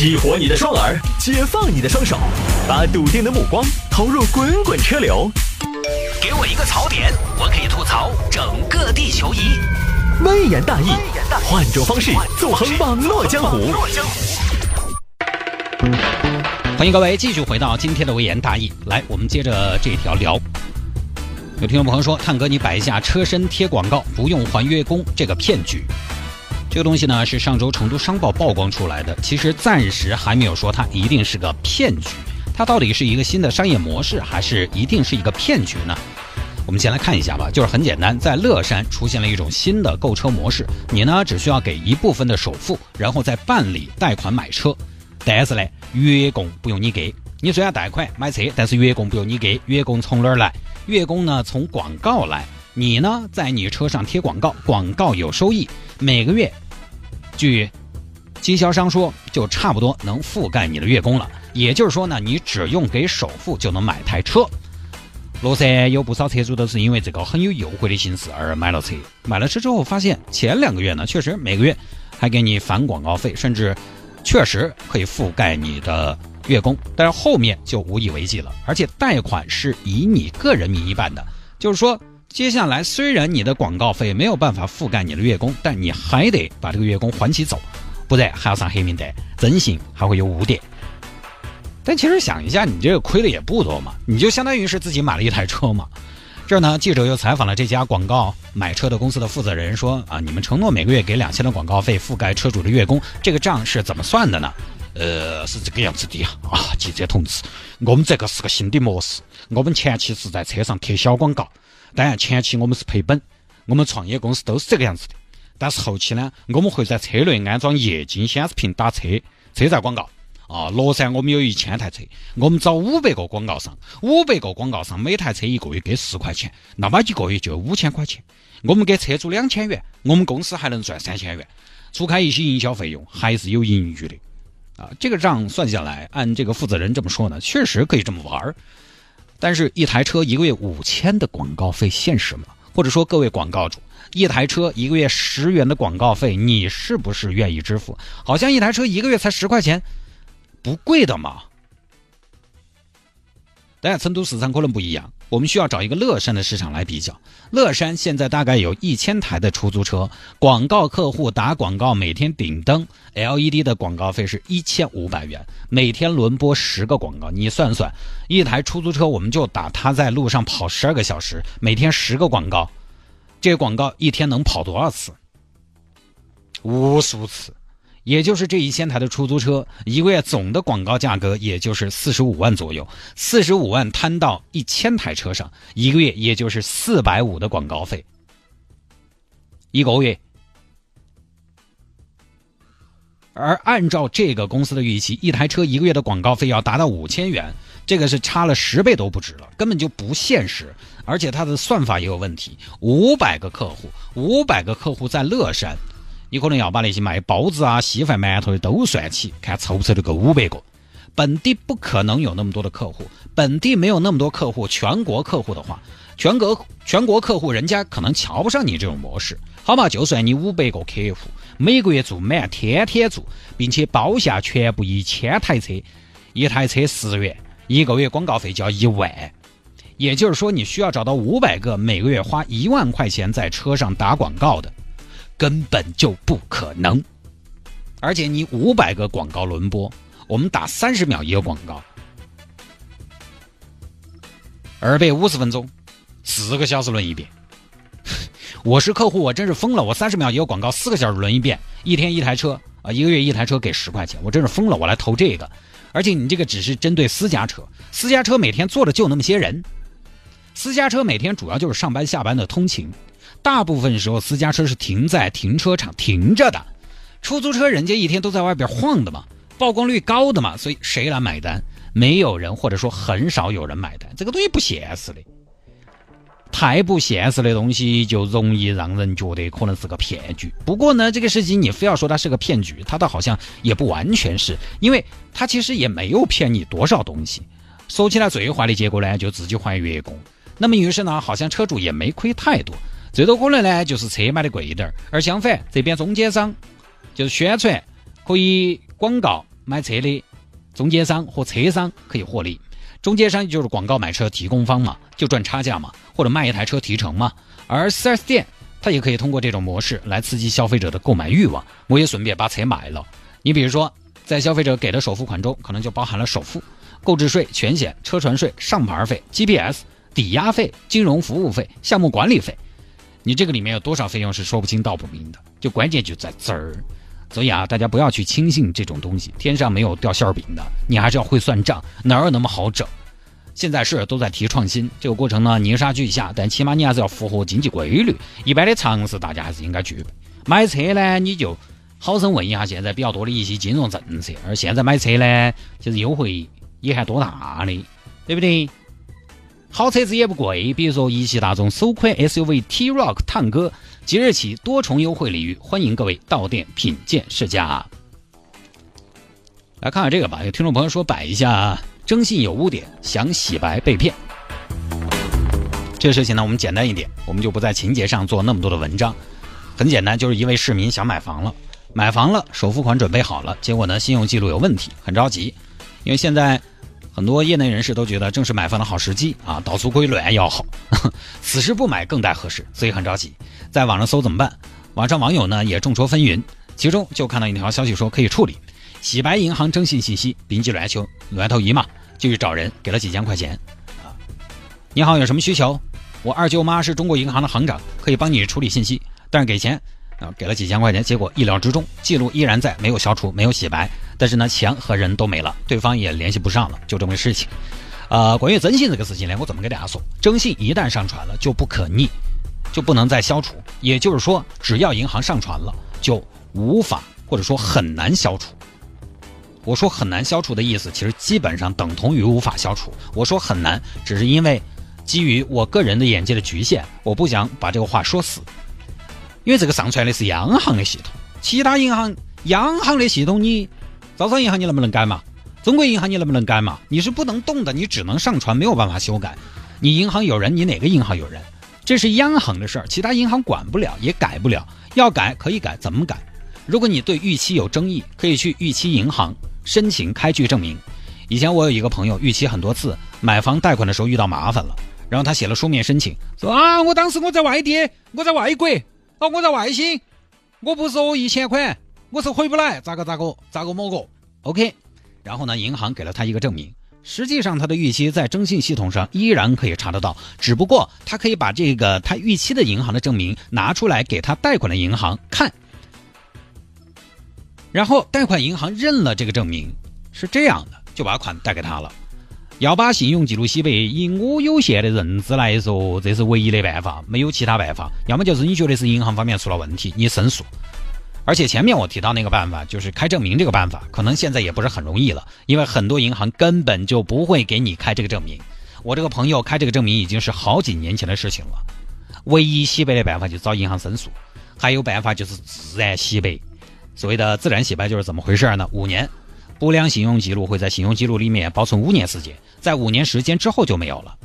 激活你的双耳，解放你的双手，把笃定的目光投入滚滚车流。给我一个槽点，我可以吐槽整个地球仪。微言大义，换种方式纵横网络江湖。欢迎各位继续回到今天的微言大义。来，我们接着这条聊。有听众朋友说，探哥你摆一下车身贴广告不用还月供这个骗局。这个东西呢是上周成都商报曝光出来的，其实暂时还没有说它一定是个骗局。它到底是一个新的商业模式，还是一定是一个骗局呢？我们先来看一下吧，就是很简单，在乐山出现了一种新的购车模式，你呢只需要给一部分的首付，然后再办理贷款买车，但是呢月供不用你给。你虽然贷款买车，但是月供不用你给，月供从哪儿来？月供呢从广告来，你呢在你车上贴广告，广告有收益，每个月。据经销商说，就差不多能覆盖你的月供了。也就是说呢，你只用给首付就能买台车。乐山有不少车主都是因为这个很有优惠的形式而买了车。买了车之后，发现前两个月呢，确实每个月还给你返广告费，甚至确实可以覆盖你的月供。但是后面就无以为继了，而且贷款是以你个人名义办的，就是说。接下来，虽然你的广告费没有办法覆盖你的月供，但你还得把这个月供还起走，不然还要上黑名单，征信还会有污点。但其实想一下，你这个亏的也不多嘛，你就相当于是自己买了一台车嘛。这儿呢，记者又采访了这家广告买车的公司的负责人，说啊，你们承诺每个月给两千的广告费覆盖车主的月供，这个账是怎么算的呢？呃，是这个样子的啊，啊，记者同志，我们这个是个新的模式，我们前期是在车上贴小广告。当然，前期我们是赔本，我们创业公司都是这个样子的。但是后期呢，我们会在车内安装液晶显示屏打车车载广告。啊，乐山我们有一千台车，我们找五百个广告商，五百个广告商每台车一个月给十块钱，那么一个月就五千块钱。我们给车主两千元，我们公司还能赚三千元，除开一些营销费用，还是有盈余的。啊，这个账算下来，按这个负责人这么说呢，确实可以这么玩儿。但是，一台车一个月五千的广告费现实吗？或者说，各位广告主，一台车一个月十元的广告费，你是不是愿意支付？好像一台车一个月才十块钱，不贵的嘛。当然，成都市场可能不一样。我们需要找一个乐山的市场来比较。乐山现在大概有一千台的出租车，广告客户打广告，每天顶灯 LED 的广告费是一千五百元，每天轮播十个广告，你算算，一台出租车我们就打它在路上跑十二个小时，每天十个广告，这广告一天能跑多少次？无数次。也就是这一千台的出租车，一个月总的广告价格也就是四十五万左右，四十五万摊到一千台车上，一个月也就是四百五的广告费，一个月。而按照这个公司的预期，一台车一个月的广告费要达到五千元，这个是差了十倍都不止了，根本就不现实，而且它的算法也有问题。五百个客户，五百个客户在乐山。你可能要把那些卖包子啊、稀饭、馒头的都算起，看凑不凑得够五百个。本地不可能有那么多的客户，本地没有那么多客户。全国客户的话，全国全国客户人家可能瞧不上你这种模式。好嘛，就算你五百个客户，每个月做满，天天做，并且包下全部一千台车，一台车十元，一个月广告费就要一万。也就是说，你需要找到五百个每个月花一万块钱在车上打广告的。根本就不可能，而且你五百个广告轮播，我们打三十秒一个广告，二百五十分钟，四个小时轮一遍。我是客户，我真是疯了！我三十秒一个广告，四个小时轮一遍，一天一台车啊，一个月一台车给十块钱，我真是疯了！我来投这个，而且你这个只是针对私家车，私家车每天坐的就那么些人，私家车每天主要就是上班下班的通勤。大部分时候，私家车是停在停车场停着的，出租车人家一天都在外边晃的嘛，曝光率高的嘛，所以谁来买单？没有人，或者说很少有人买单，这个东西不现实的，太不现实的东西就容易让人觉得可能是个骗局。不过呢，这个事情你非要说它是个骗局，它倒好像也不完全是，因为它其实也没有骗你多少东西。说起来最坏的结果呢，就自己还月供。那么于是呢，好像车主也没亏太多。最多可能呢，就是车卖的贵一点儿，而相反，这边中间商就是宣传可以广告买车的中间商和车商可以获利。中间商就是广告买车提供方嘛，就赚差价嘛，或者卖一台车提成嘛。而 4S 店它也可以通过这种模式来刺激消费者的购买欲望，我也顺便把车买了。你比如说，在消费者给的首付款中，可能就包含了首付、购置税、全险、车船税、上牌费、GPS、抵押费、金融服务费、项目管理费。你这个里面有多少费用是说不清道不明的？就关键就在这儿。所以啊，大家不要去轻信这种东西，天上没有掉馅儿饼的，你还是要会算账，哪有那么好整？现在是都在提创新，这个过程呢泥沙俱下，但起码你还是要符合经济规律，一般的常识大家还是应该具备。买车呢，你就好生问一下现在比较多的一些金融政策，而现在买车呢，其实优惠也还多大的，对不对？好车子也不贵，比如说一汽大众首款 SUV T Rock 探歌，即日起多重优惠礼遇，欢迎各位到店品鉴试驾。来看看这个吧，有听众朋友说摆一下征信有污点，想洗白被骗。这个事情呢，我们简单一点，我们就不在情节上做那么多的文章。很简单，就是一位市民想买房了，买房了，首付款准备好了，结果呢，信用记录有问题，很着急，因为现在。很多业内人士都觉得正是买房的好时机啊，倒出归卵要好，此时不买更待何时？所以很着急，在网上搜怎么办？网上网友呢也众说纷纭，其中就看到一条消息说可以处理，洗白银行征信信息，并记卵球乱投医嘛，就去找人给了几千块钱啊。你好，有什么需求？我二舅妈是中国银行的行长，可以帮你处理信息，但是给钱。啊，给了几千块钱，结果意料之中，记录依然在，没有消除，没有洗白，但是呢，钱和人都没了，对方也联系不上了，就这么个事情。呃，关于征信这个事情呢，我怎么给大家说？征信一旦上传了，就不可逆，就不能再消除。也就是说，只要银行上传了，就无法或者说很难消除。我说很难消除的意思，其实基本上等同于无法消除。我说很难，只是因为基于我个人的眼界的局限，我不想把这个话说死。因为这个上传的是央行的系统，其他银行央行的系统，你招商银行你能不能改嘛？中国银行你能不能改嘛？你是不能动的，你只能上传，没有办法修改。你银行有人，你哪个银行有人？这是央行的事儿，其他银行管不了，也改不了。要改可以改，怎么改？如果你对逾期有争议，可以去逾期银行申请开具证明。以前我有一个朋友逾期很多次，买房贷款的时候遇到麻烦了，然后他写了书面申请，说啊，我当时我在外地，我在外国。哦，我在外星，我不收一千块，我是回不来，咋个咋个咋个么个？OK，然后呢，银行给了他一个证明，实际上他的逾期在征信系统上依然可以查得到，只不过他可以把这个他逾期的银行的证明拿出来给他贷款的银行看，然后贷款银行认了这个证明，是这样的，就把款贷给他了。要把信用记录洗白，以我有限的认知来说，这是唯一的办法，没有其他办法。要么就是你觉得是银行方面出了问题，你申诉。而且前面我提到那个办法，就是开证明这个办法，可能现在也不是很容易了，因为很多银行根本就不会给你开这个证明。我这个朋友开这个证明已经是好几年前的事情了。唯一洗白的办法就是找银行申诉，还有办法就是自然洗白。所谓的自然洗白就是怎么回事呢？五年。不良信用记录会在信用记录里面保存五年时间，在五年时间之后就没有了，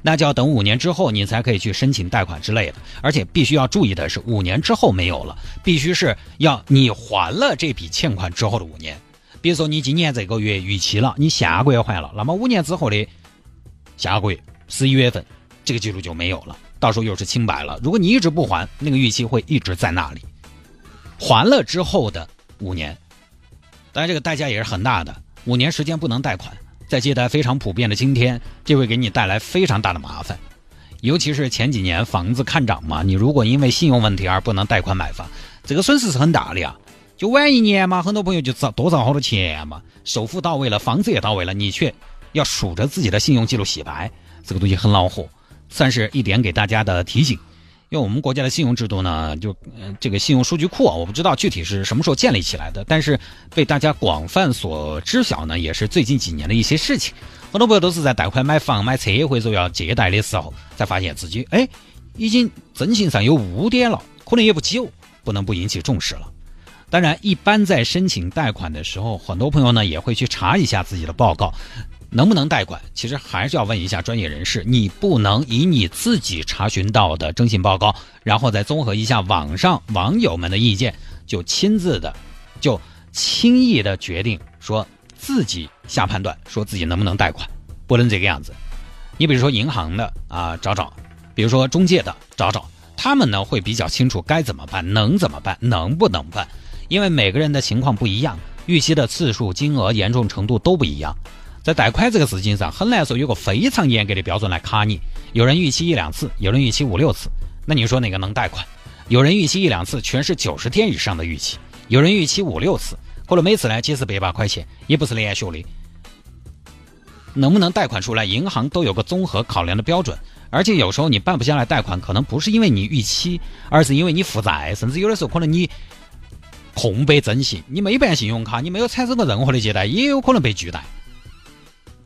那就要等五年之后你才可以去申请贷款之类的。而且必须要注意的是，五年之后没有了，必须是要你还了这笔欠款之后的五年。比如说你今年这个月逾期了，你下个月还了，那么五年之后的下个月十一月份，这个记录就没有了，到时候又是清白了。如果你一直不还，那个逾期会一直在那里。还了之后的五年。当然，这个代价也是很大的。五年时间不能贷款，在借贷非常普遍的今天，这会给你带来非常大的麻烦。尤其是前几年房子看涨嘛，你如果因为信用问题而不能贷款买房，这个损失是很大的呀。就晚一年嘛，很多朋友就找多找好多钱嘛，首付到位了，房子也到位了，你却要数着自己的信用记录洗白，这个东西很恼火，算是一点给大家的提醒。因为我们国家的信用制度呢，就这个信用数据库啊，我不知道具体是什么时候建立起来的，但是被大家广泛所知晓呢，也是最近几年的一些事情。很多朋友都是在贷款买房、买车或者要借贷的时候，才发现自己哎，已经征信上有污点了，可能也不久，不能不引起重视了。当然，一般在申请贷款的时候，很多朋友呢也会去查一下自己的报告。能不能贷款？其实还是要问一下专业人士。你不能以你自己查询到的征信报告，然后再综合一下网上网友们的意见，就亲自的，就轻易的决定说自己下判断，说自己能不能贷款，不能这个样子。你比如说银行的啊，找找；比如说中介的找找，他们呢会比较清楚该怎么办，能怎么办，能不能办，因为每个人的情况不一样，逾期的次数、金额、严重程度都不一样。在贷款这个事情上，很难说有个非常严格的标准来卡你。有人逾期一两次，有人逾期五六次，那你说哪个能贷款？有人逾期一两次，全是九十天以上的逾期；有人逾期五六次，可能每次呢几十百把块钱，也不是连续的。能不能贷款出来？银行都有个综合考量的标准，而且有时候你办不下来贷款，可能不是因为你逾期，而是因为你负债，甚至有的时候可能你空白征信，你没办信用卡，你没有产生过任何的借贷，也有可能被拒贷。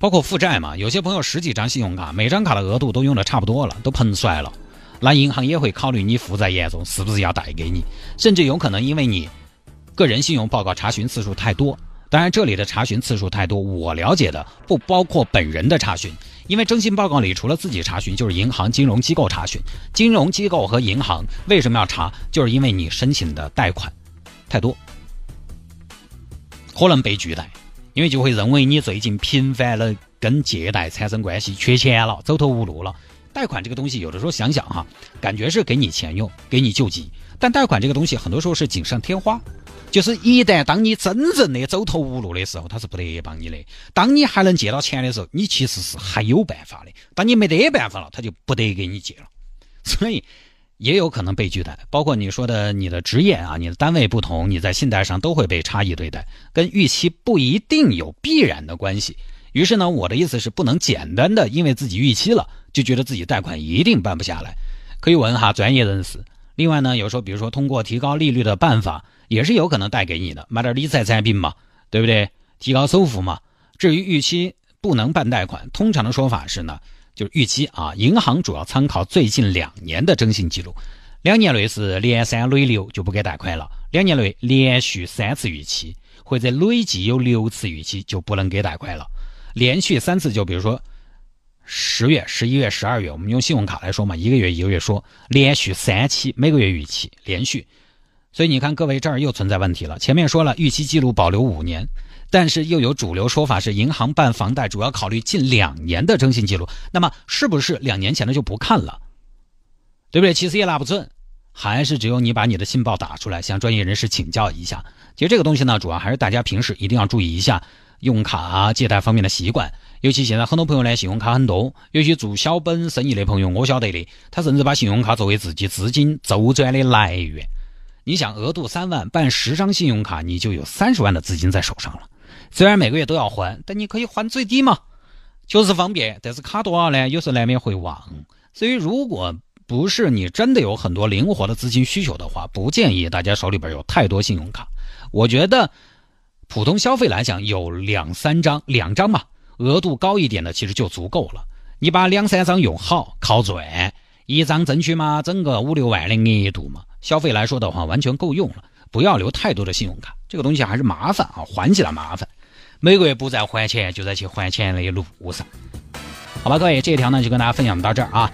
包括负债嘛，有些朋友十几张信用卡，每张卡的额度都用的差不多了，都喷出了，那银行也会考虑你负债严重，是不是要贷给你？甚至有可能因为你个人信用报告查询次数太多。当然，这里的查询次数太多，我了解的不包括本人的查询，因为征信报告里除了自己查询，就是银行、金融机构查询。金融机构和银行为什么要查？就是因为你申请的贷款太多，可能被拒贷，因为就会认为你最近频繁的跟借贷产生关系，缺钱了，走投无路了。贷款这个东西，有的时候想想哈，感觉是给你钱用，给你救急，但贷款这个东西，很多时候是锦上添花。就是一旦当你真正的走投无路的时候，他是不得帮你的。当你还能借到钱的时候，你其实是还有办法的。当你没得办法了，他就不得给你借了。所以也有可能被拒贷。包括你说的你的职业啊，你的单位不同，你在信贷上都会被差异对待，跟预期不一定有必然的关系。于是呢，我的意思是不能简单的因为自己逾期了，就觉得自己贷款一定办不下来。可以问哈专业人士。另外呢，有时候比如说通过提高利率的办法。也是有可能贷给你的，买点理财产品嘛，对不对？提高收付嘛。至于逾期不能办贷款，通常的说法是呢，就是逾期啊，银行主要参考最近两年的征信记录，两年内是连三累六就不给贷款了，两年内连续三次逾期或者累计有六次逾期就不能给贷款了。连续三次就比如说十月、十一月、十二月，我们用信用卡来说嘛，一个月一个月说，连续三期每个月逾期，连续。所以你看，各位这儿又存在问题了。前面说了逾期记录保留五年，但是又有主流说法是银行办房贷主要考虑近两年的征信记录。那么是不是两年前的就不看了？对不对？其实也拿不准，还是只有你把你的信报打出来，向专业人士请教一下。其实这个东西呢，主要还是大家平时一定要注意一下用卡啊、借贷方面的习惯。尤其现在很多朋友呢，信用卡很多，有些做小本生意的朋友，我晓得的，他甚至把信用卡作为自己资金周转的来源。你想额度三万办十张信用卡，你就有三十万的资金在手上了。虽然每个月都要还，但你可以还最低嘛，就是方便。但是卡多少呢？有时候难免会忘。所以，如果不是你真的有很多灵活的资金需求的话，不建议大家手里边有太多信用卡。我觉得，普通消费来讲，有两三张、两张嘛，额度高一点的其实就足够了。你把两三张用好，靠赚，一张争取嘛，整个五六万的额度嘛。消费来说的话，完全够用了，不要留太多的信用卡，这个东西还是麻烦啊，还起来麻烦，每个月不再还钱，就在去还钱的路上。好吧，各位，这一条呢就跟大家分享到这儿啊。